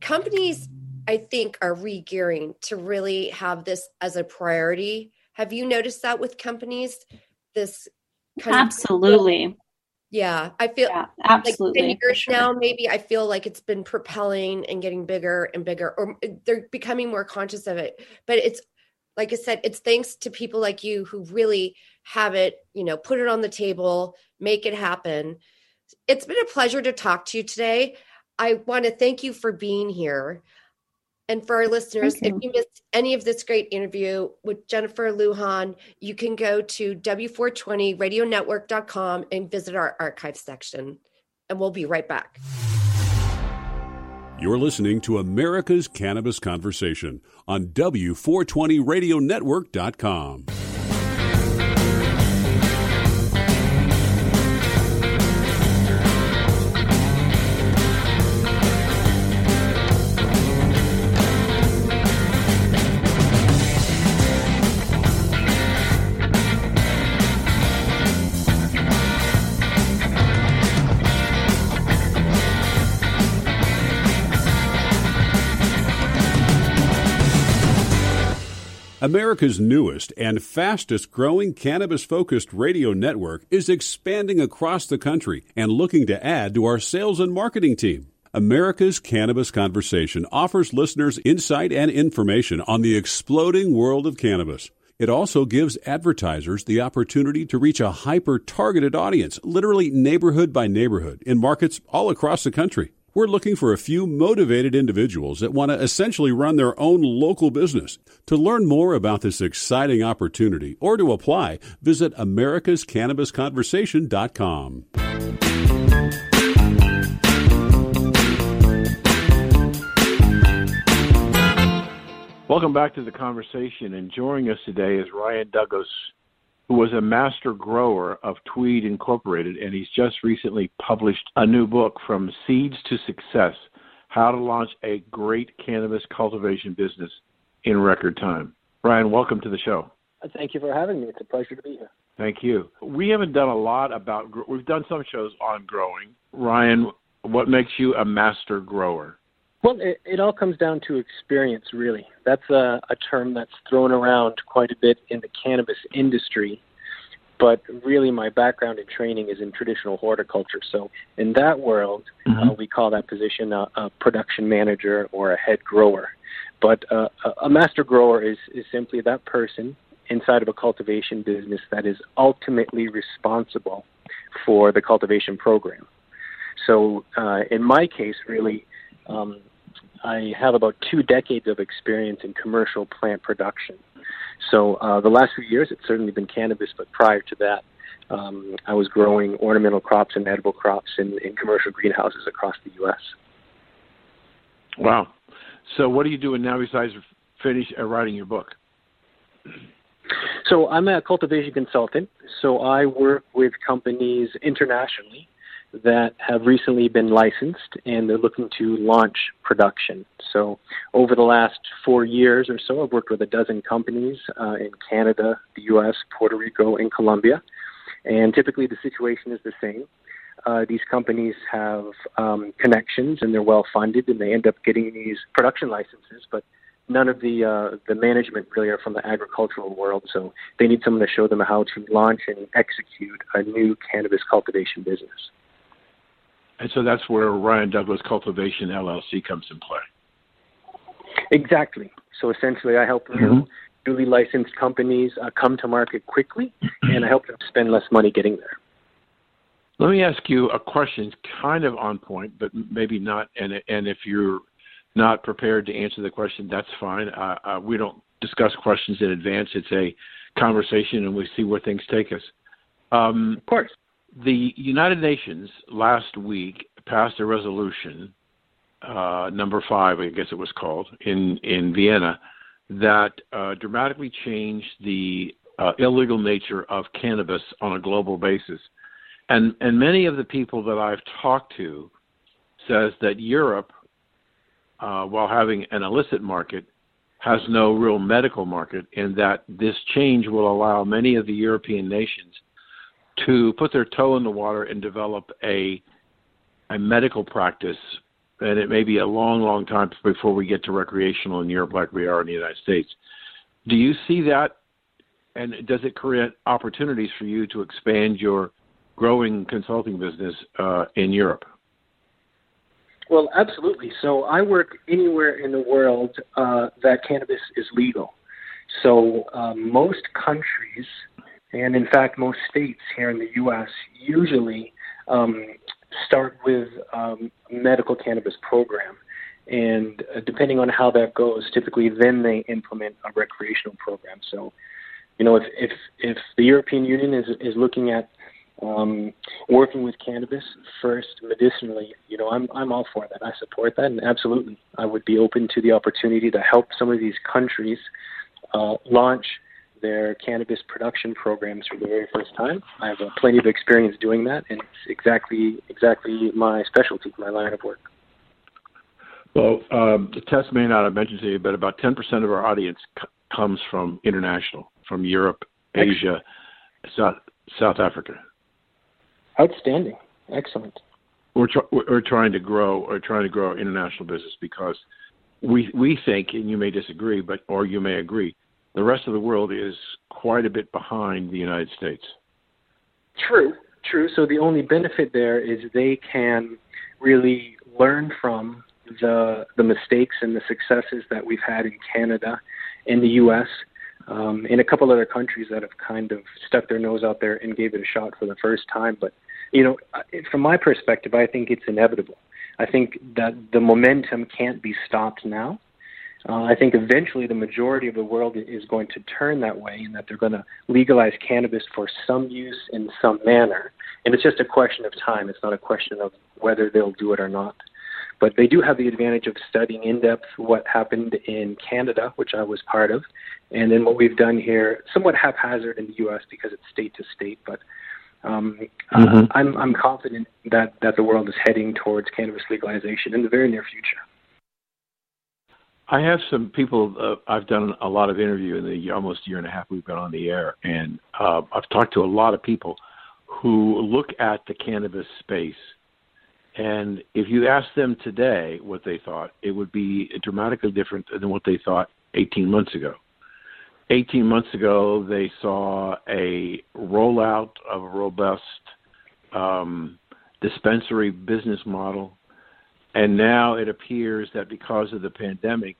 companies i think are re-gearing to really have this as a priority. Have you noticed that with companies? This kind of absolutely yeah i feel yeah like absolutely 10 for years sure. now maybe i feel like it's been propelling and getting bigger and bigger or they're becoming more conscious of it but it's like i said it's thanks to people like you who really have it you know put it on the table make it happen. It's been a pleasure to talk to you today. I want to thank you for being here and for our listeners, Thank if you. you missed any of this great interview with Jennifer Lujan, you can go to w420radionetwork.com and visit our archive section. And we'll be right back. You're listening to America's Cannabis Conversation on W420radionetwork.com. America's newest and fastest growing cannabis focused radio network is expanding across the country and looking to add to our sales and marketing team. America's Cannabis Conversation offers listeners insight and information on the exploding world of cannabis. It also gives advertisers the opportunity to reach a hyper targeted audience, literally neighborhood by neighborhood, in markets all across the country. We're looking for a few motivated individuals that want to essentially run their own local business. To learn more about this exciting opportunity or to apply, visit americascannabisconversation.com. Welcome back to the conversation. And joining us today is Ryan Douglas, who was a master grower of Tweed Incorporated, and he's just recently published a new book, From Seeds to Success How to Launch a Great Cannabis Cultivation Business in Record Time. Ryan, welcome to the show. Thank you for having me. It's a pleasure to be here. Thank you. We haven't done a lot about, we've done some shows on growing. Ryan, what makes you a master grower? Well, it, it all comes down to experience, really. That's a, a term that's thrown around quite a bit in the cannabis industry. But really, my background and training is in traditional horticulture. So, in that world, uh, we call that position a, a production manager or a head grower. But uh, a- a master grower is, is simply that person inside of a cultivation business that is ultimately responsible for the cultivation program. So uh, in my case, really, um, I have about two decades of experience in commercial plant production. So uh, the last few years, it's certainly been cannabis, but prior to that, um, I was growing ornamental crops and edible crops in, in commercial greenhouses across the U.S. Wow. So what are you doing now besides finish uh, writing your book? So I'm a cultivation consultant. So I work with companies internationally that have recently been licensed and they're looking to launch production. So over the last four years or so, I've worked with a dozen companies uh, in Canada, the U.S., Puerto Rico, and Colombia. And typically the situation is the same. Uh, these companies have um, connections and they're well funded and they end up getting these production licenses, but none of the uh, the management really are from the agricultural world, so they need someone to show them how to launch and execute a new cannabis cultivation business. And so that's where Ryan Douglas Cultivation LLC comes in play. Exactly. So essentially, I help mm-hmm. newly licensed companies uh, come to market quickly, and I help them spend less money getting there. Let me ask you a question, kind of on point, but maybe not. And and if you're not prepared to answer the question, that's fine. Uh, uh, we don't discuss questions in advance. It's a conversation, and we see where things take us. Um, of course. The United Nations last week passed a resolution, uh, number five, I guess it was called, in in Vienna, that uh, dramatically changed the uh, illegal nature of cannabis on a global basis, and and many of the people that I've talked to says that Europe uh, while having an illicit market, has no real medical market, and that this change will allow many of the European nations to put their toe in the water and develop a a medical practice. And it may be a long, long time before we get to recreational in Europe like we are in the United States. Do you see that? And does it create opportunities for you to expand your growing consulting business uh, in Europe? Well, absolutely. So I work anywhere in the world uh, that cannabis is legal. So um, most countries, and in fact most states here in the U.S., usually um, start with um, medical cannabis program. And uh, depending on how that goes, typically then they implement a recreational program. So, you know, if if, if the European Union is is looking at um, working with cannabis first medicinally, you know, I'm I'm all for that. I support that, and absolutely, I would be open to the opportunity to help some of these countries uh, launch their cannabis production programs for the very first time. I have uh, plenty of experience doing that, and it's exactly exactly my specialty, my line of work. Well, um, the test may not have mentioned to you, but about 10% of our audience c- comes from international, from Europe, Asia, South, South Africa. Outstanding. Excellent. We're, tr- we're trying to grow or trying to grow our international business because we we think, and you may disagree, but or you may agree, the rest of the world is quite a bit behind the United States. True, true. So the only benefit there is they can really learn from the the mistakes and the successes that we've had in Canada, in the U.S., um, and a couple other countries that have kind of stuck their nose out there and gave it a shot for the first time. But you know, from my perspective, I think it's inevitable. I think that the momentum can't be stopped now. Uh, I think eventually the majority of the world is going to turn that way and that they're going to legalize cannabis for some use in some manner. And it's just a question of time. It's not a question of whether they'll do it or not. But they do have the advantage of studying in depth what happened in Canada, which I was part of, and then what we've done here, somewhat haphazard in the U.S. because it's state to state. But um, mm-hmm. uh, I'm I'm confident that that the world is heading towards cannabis legalization in the very near future. I have some people. Uh, I've done a lot of interview in the almost year and a half we've been on the air, and uh, I've talked to a lot of people who look at the cannabis space. And if you ask them today what they thought, it would be dramatically different than what they thought 18 months ago. 18 months ago, they saw a rollout of a robust um, dispensary business model. And now it appears that because of the pandemic,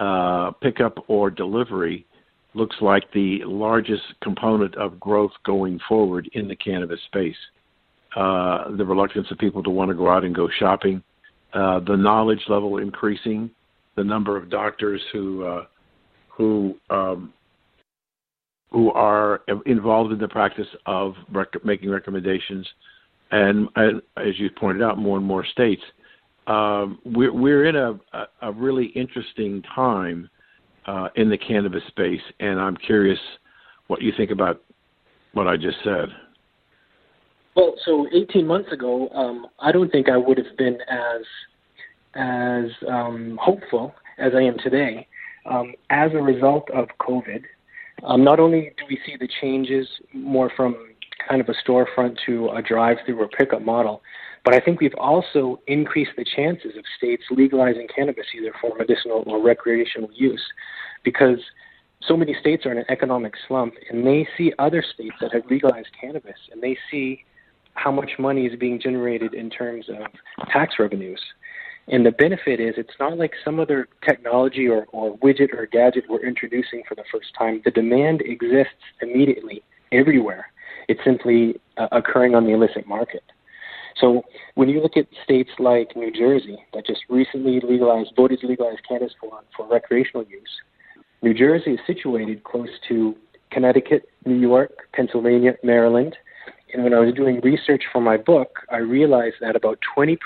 uh, pickup or delivery looks like the largest component of growth going forward in the cannabis space. uh, the reluctance of people to want to go out and go shopping, uh, the knowledge level increasing, the number of doctors who uh, who um, who are involved in the practice of rec- making recommendations, and, and, as you pointed out, more and more states. Um, we're, we're in a, a, really interesting time uh, in the cannabis space, and I'm curious what you think about what I just said. Well, so 18 months ago, um, I don't think I would have been as as um, hopeful as I am today. Um, as a result of COVID, um, not only do we see the changes more from kind of a storefront to a drive-through or pickup model, but I think we've also increased the chances of states legalizing cannabis either for medicinal or recreational use because so many states are in an economic slump and they see other states that have legalized cannabis and they see how much money is being generated in terms of tax revenues. And the benefit is it's not like some other technology or, or widget or gadget we're introducing for the first time. The demand exists immediately everywhere. It's simply uh, occurring on the illicit market. So when you look at states like New Jersey that just recently legalized, voted to legalize cannabis for, for recreational use, New Jersey is situated close to Connecticut, New York, Pennsylvania, Maryland, and when I was doing research for my book, I realized that about 20%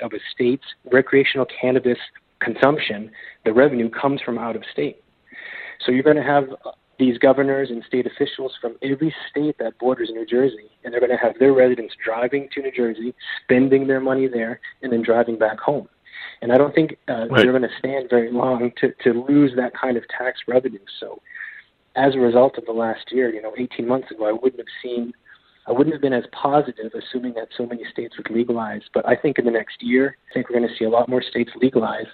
of a state's recreational cannabis consumption, the revenue comes from out of state. So you're going to have these governors and state officials from every state that borders New Jersey, and they're going to have their residents driving to New Jersey, spending their money there, and then driving back home. And I don't think uh, right. they're going to stand very long to, to lose that kind of tax revenue. So, as a result of the last year, you know, 18 months ago, I wouldn't have seen I wouldn't have been as positive, assuming that so many states would legalize. But I think in the next year, I think we're going to see a lot more states legalize.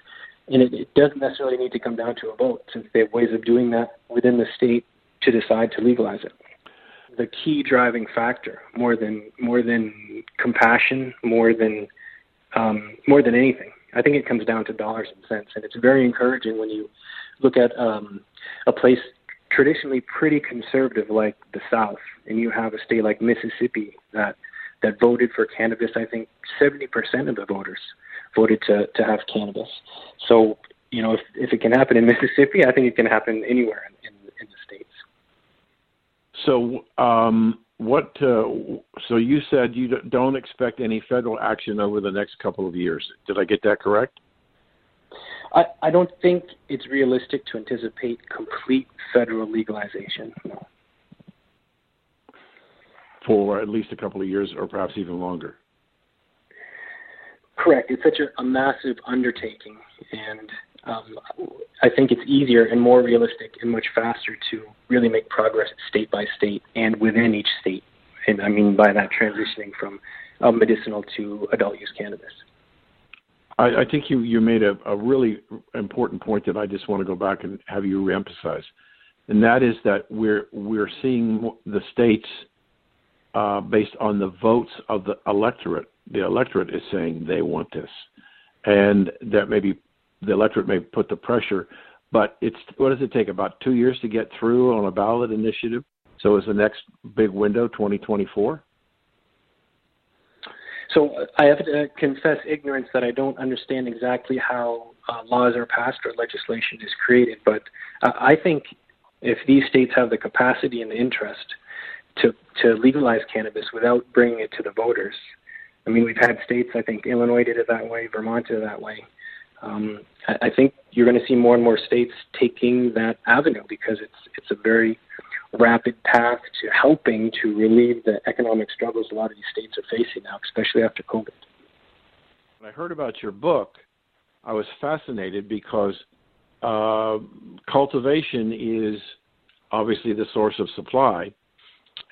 And it, it doesn't necessarily need to come down to a vote, since they have ways of doing that within the state to decide to legalize it. The key driving factor, more than more than compassion, more than um, more than anything, I think it comes down to dollars and cents. And it's very encouraging when you look at um, a place traditionally pretty conservative like the South, and you have a state like Mississippi that that voted for cannabis. I think 70% of the voters voted to to have cannabis. So you know, if if it can happen in (laughs) Mississippi, I think it can happen anywhere in, in, in the states. So, um, what? Uh, so you said you don't expect any federal action over the next couple of years. Did I get that correct? I, I don't think it's realistic to anticipate complete federal legalization. No. For at least a couple of years, or perhaps even longer. Correct. It's such a, a massive undertaking, and um, I think it's easier and more realistic and much faster to really make progress state by state and within each state. And I mean by that transitioning from uh, medicinal to adult use cannabis. I, I think you, you made a, a really important point that I just want to go back and have you reemphasize, and that is that we're we're seeing the states uh, based on the votes of the electorate. The electorate is saying they want this, and that maybe the electorate may put the pressure. But it's what does it take about two years to get through on a ballot initiative? So is the next big window 2024? So I have to confess ignorance that I don't understand exactly how uh, laws are passed or legislation is created. But uh, I think if these states have the capacity and the interest to to legalize cannabis without bringing it to the voters, I mean, we've had states. I think Illinois did it that way, Vermont did it that way. Um, I, I think you're going to see more and more states taking that avenue because it's it's a very rapid path to helping to relieve the economic struggles a lot of these states are facing now, especially after COVID. When I heard about your book, I was fascinated because uh, cultivation is obviously the source of supply,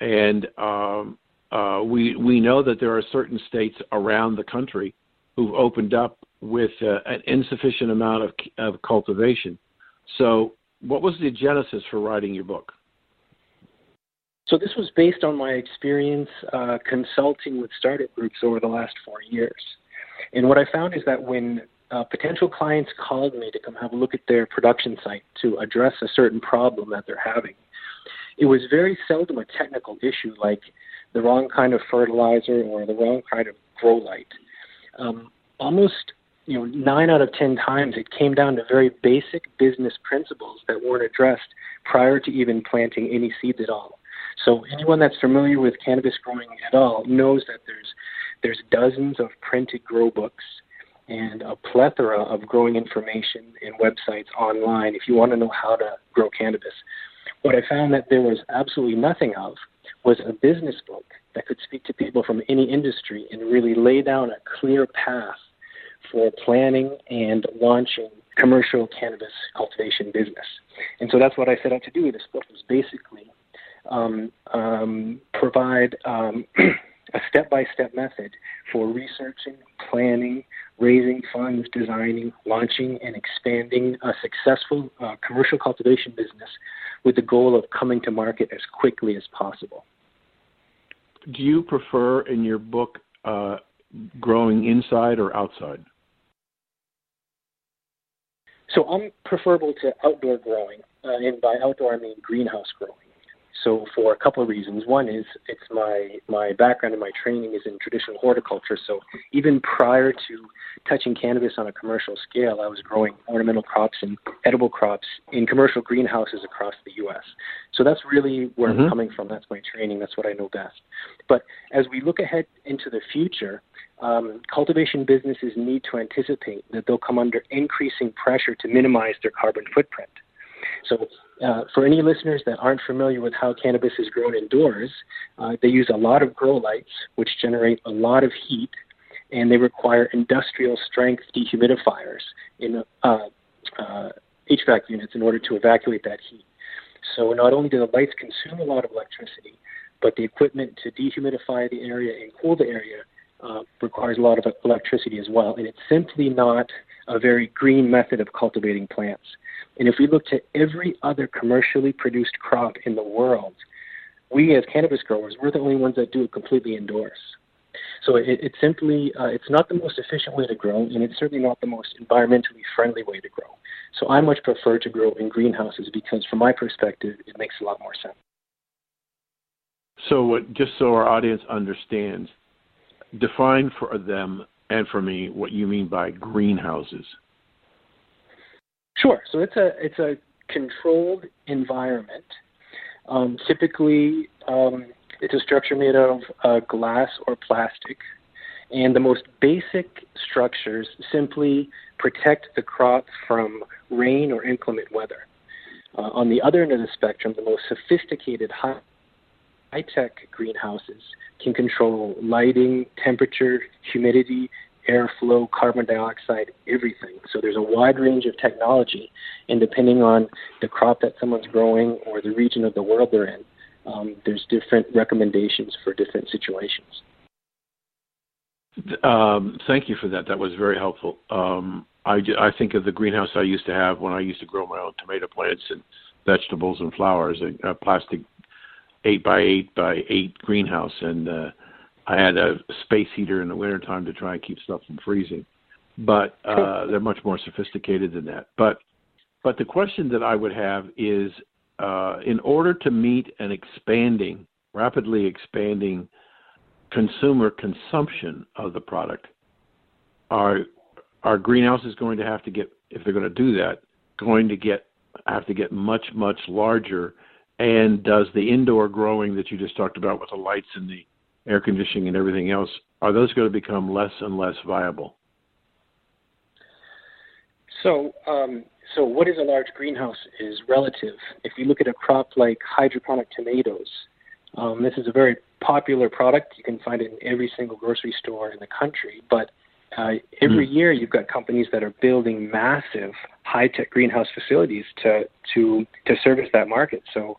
and um, uh, we we know that there are certain states around the country who've opened up with uh, an insufficient amount of, of cultivation. So, what was the genesis for writing your book? So this was based on my experience uh, consulting with startup groups over the last four years. And what I found is that when uh, potential clients called me to come have a look at their production site to address a certain problem that they're having, it was very seldom a technical issue like the wrong kind of fertilizer or the wrong kind of grow light. Um, almost you know nine out of ten times it came down to very basic business principles that weren't addressed prior to even planting any seeds at all. So anyone that's familiar with cannabis growing at all knows that there's there's dozens of printed grow books and a plethora of growing information and websites online if you want to know how to grow cannabis. What I found that there was absolutely nothing of was a business book that could speak to people from any industry and really lay down a clear path for planning and launching commercial cannabis cultivation business. And so that's what I set out to do. This book was basically um, um, provide um, (clears throat) a step by step method for researching, planning, raising funds, designing, launching, and expanding a successful uh, commercial cultivation business with the goal of coming to market as quickly as possible. Do you prefer in your book uh, growing inside or outside? So I'm preferable to outdoor growing, uh, and by outdoor I mean greenhouse growing. So for a couple of reasons. One is it's my my background and my training is in traditional horticulture. So even prior to touching cannabis on a commercial scale, I was growing ornamental crops and edible crops in commercial greenhouses across the U.S. So that's really where mm-hmm. I'm coming from. That's my training. That's what I know best. But as we look ahead into the future, um, cultivation businesses need to anticipate that they'll come under increasing pressure to minimize their carbon footprint. So uh, for any listeners that aren't familiar with how cannabis is grown indoors, uh, they use a lot of grow lights, which generate a lot of heat, and they require industrial strength dehumidifiers in uh, uh HVAC units in order to evacuate that heat. So not only do the lights consume a lot of electricity, but the equipment to dehumidify the area and cool the area uh, requires a lot of electricity as well. And it's simply not a very green method of cultivating plants. And if we look to every other commercially produced crop in the world, we as cannabis growers, we're the only ones that do it completely indoors. So it, it simply, uh, it's not the most efficient way to grow, and it's certainly not the most environmentally friendly way to grow. So I much prefer to grow in greenhouses because, from my perspective, it makes a lot more sense. So, what, just so our audience understands, define for them and for me what you mean by greenhouses. Sure. So it's a it's a controlled environment. Um, typically, um, it's a structure made of uh, glass or plastic, and the most basic structures simply protect the crop from rain or inclement weather. Uh, on the other end of the spectrum, the most sophisticated high high tech greenhouses can control lighting, temperature, humidity, airflow, carbon dioxide, everything. So there's a wide range of technology, and depending on the crop that someone's growing or the region of the world they're in, um, there's different recommendations for different situations. Um, thank you for that. That was very helpful. Um, I, I think of the greenhouse I used to have when I used to grow my own tomato plants and vegetables and flowers, a, a plastic eight by eight by eight greenhouse, and uh, I had a space heater in the wintertime to try and keep stuff from freezing. But uh, they're much more sophisticated than that. But but the question that I would have is, uh, in order to meet an expanding, rapidly expanding consumer consumption of the product, are are greenhouses going to have to get, if they're going to do that, going to get have to get much much larger? And does the indoor growing that you just talked about with the lights and the air conditioning and everything else, are those going to become less and less viable? So, um, so what is a large greenhouse is relative. If you look at a crop like hydroponic tomatoes, um, this is a very popular product. You can find it in every single grocery store in the country. But uh, every mm. year, you've got companies that are building massive high-tech greenhouse facilities to to to service that market. So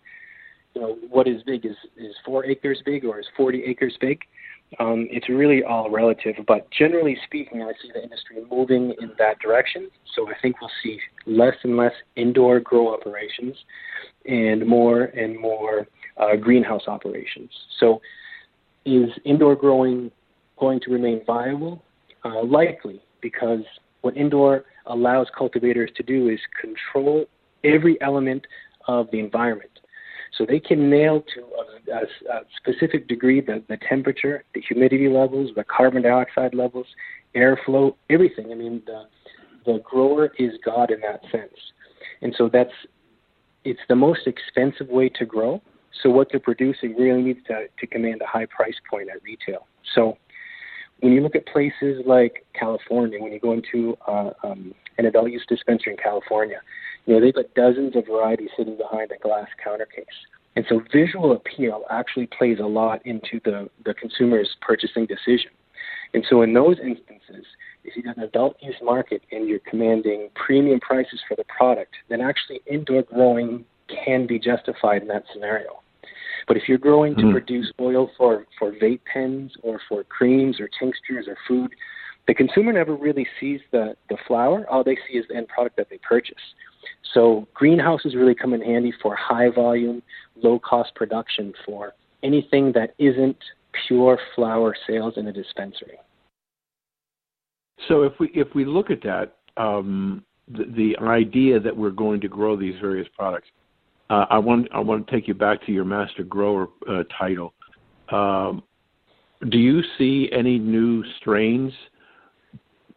know, what is big is is four acres big or is 40 acres big. Um, it's really all relative, but generally speaking, I see the industry moving in that direction. So I think we'll see less and less indoor grow operations, and more and more uh, greenhouse operations. So, is indoor growing going to remain viable? Uh, likely, because what indoor allows cultivators to do is control every element of the environment. So they can nail to a, a, a specific degree the, the temperature, the humidity levels, the carbon dioxide levels, airflow, everything. I mean, the, the grower is God in that sense. And so that's it's the most expensive way to grow. So what they're producing really needs to, to command a high price point at retail. So when you look at places like California, when you go into uh, um, an adult use dispensary in California, you know they've got dozens of varieties sitting behind a glass counter case. And so visual appeal actually plays a lot into the, the consumer's purchasing decision. And so in those instances, if you've got an adult use market and you're commanding premium prices for the product, then actually indoor growing can be justified in that scenario. But if you're growing to mm. produce oil for, for vape pens or for creams or tinctures or food, the consumer never really sees the, the flower. All they see is the end product that they purchase. So greenhouses really come in handy for high volume, low cost production for anything that isn't pure flower sales in a dispensary. So if we if we look at that, um, the, the idea that we're going to grow these various products, uh, I want I want to take you back to your master grower uh, title. Um, do you see any new strains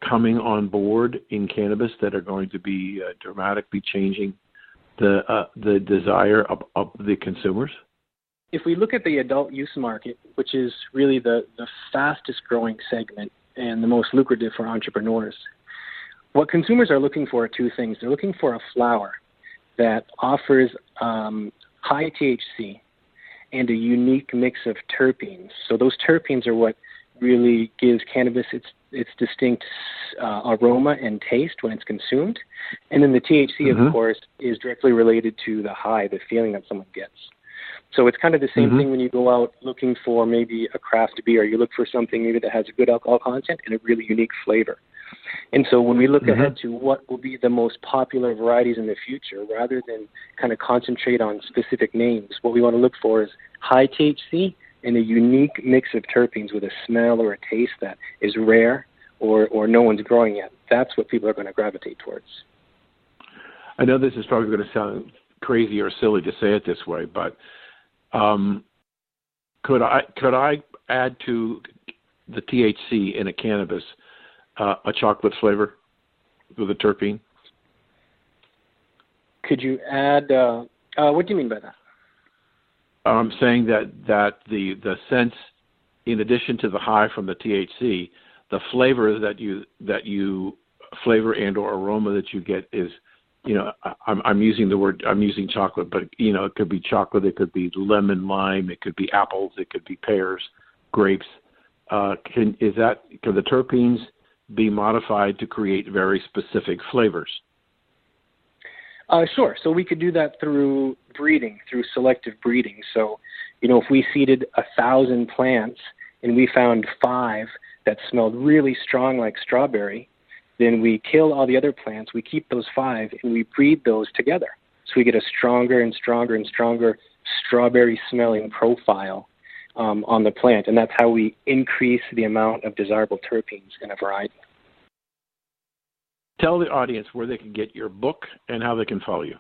coming on board in cannabis that are going to be uh, dramatically changing the uh, the desire of, of the consumers? If we look at the adult use market, which is really the, the fastest growing segment and the most lucrative for entrepreneurs, what consumers are looking for are two things. They're looking for a flower that offers um, high THC and a unique mix of terpenes. So those terpenes are what really gives cannabis its its distinct uh, aroma and taste when it's consumed, and then the THC, mm-hmm. of course, is directly related to the high, the feeling that someone gets. So it's kind of the same mm-hmm. thing when you go out looking for maybe a craft beer. You look for something maybe that has a good alcohol content and a really unique flavor. And so when we look mm-hmm. ahead to what will be the most popular varieties in the future, rather than kind of concentrate on specific names, what we want to look for is high THC and a unique mix of terpenes with a smell or a taste that is rare or, or no one's growing yet. That's what people are going to gravitate towards. I know this is probably going to sound crazy or silly to say it this way, but um, could I could I add to the THC in a cannabis uh, a chocolate flavor with a terpene? Could you add? Uh, uh, what do you mean by that? I'm saying that that the the sense, in addition to the high from the THC, the flavor that you that you flavor and or aroma that you get is you know I'm I'm using the word I'm using chocolate, but you know it could be chocolate, it could be lemon, lime, it could be apples, it could be pears, grapes. Uh, can is that can the terpenes be modified to create very specific flavors? Uh, sure. So we could do that through breeding, through selective breeding. So, you know, if we seeded a thousand plants and we found five that smelled really strong like strawberry, then we kill all the other plants. We keep those five and we breed those together. So we get a stronger and stronger and stronger strawberry smelling profile um, on the plant. And that's how we increase the amount of desirable terpenes in a variety tell the audience where they can get your book and how they can follow you.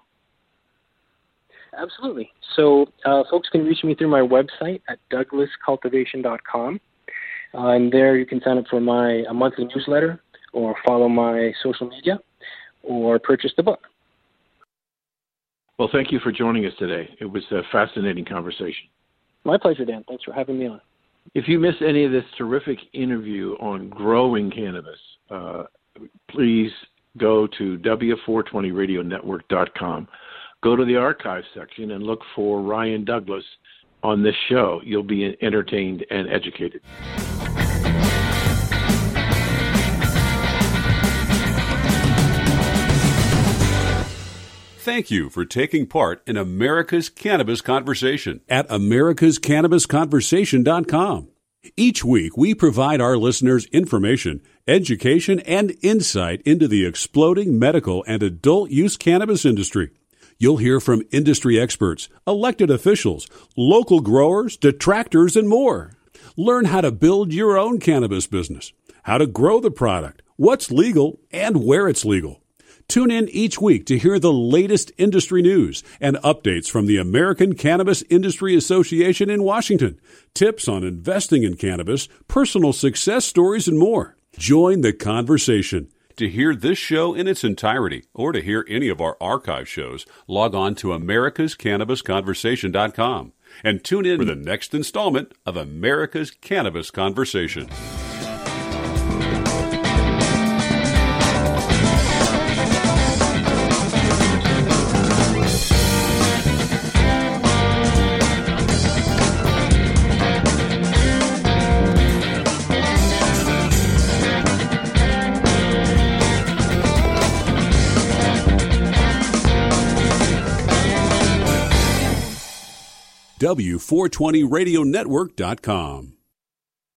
Absolutely. So, uh, folks can reach me through my website at douglascultivation.com. Uh, and there you can sign up for my a monthly newsletter or follow my social media or purchase the book. Well, thank you for joining us today. It was a fascinating conversation. My pleasure, Dan. Thanks for having me on. If you miss any of this terrific interview on growing cannabis, uh, please go to W420radionetwork.com. Go to the archive section and look for Ryan Douglas on this show. You'll be entertained and educated. Thank you for taking part in America's Cannabis Conversation at americascannabisconversation.com. Each week, we provide our listeners information, education, and insight into the exploding medical and adult use cannabis industry. You'll hear from industry experts, elected officials, local growers, detractors, and more. Learn how to build your own cannabis business, how to grow the product, what's legal, and where it's legal. Tune in each week to hear the latest industry news and updates from the American Cannabis Industry Association in Washington, tips on investing in cannabis, personal success stories, and more. Join the conversation. To hear this show in its entirety or to hear any of our archive shows, log on to americascannabisconversation.com and tune in for the next installment of America's Cannabis Conversation. W420radionetwork.com.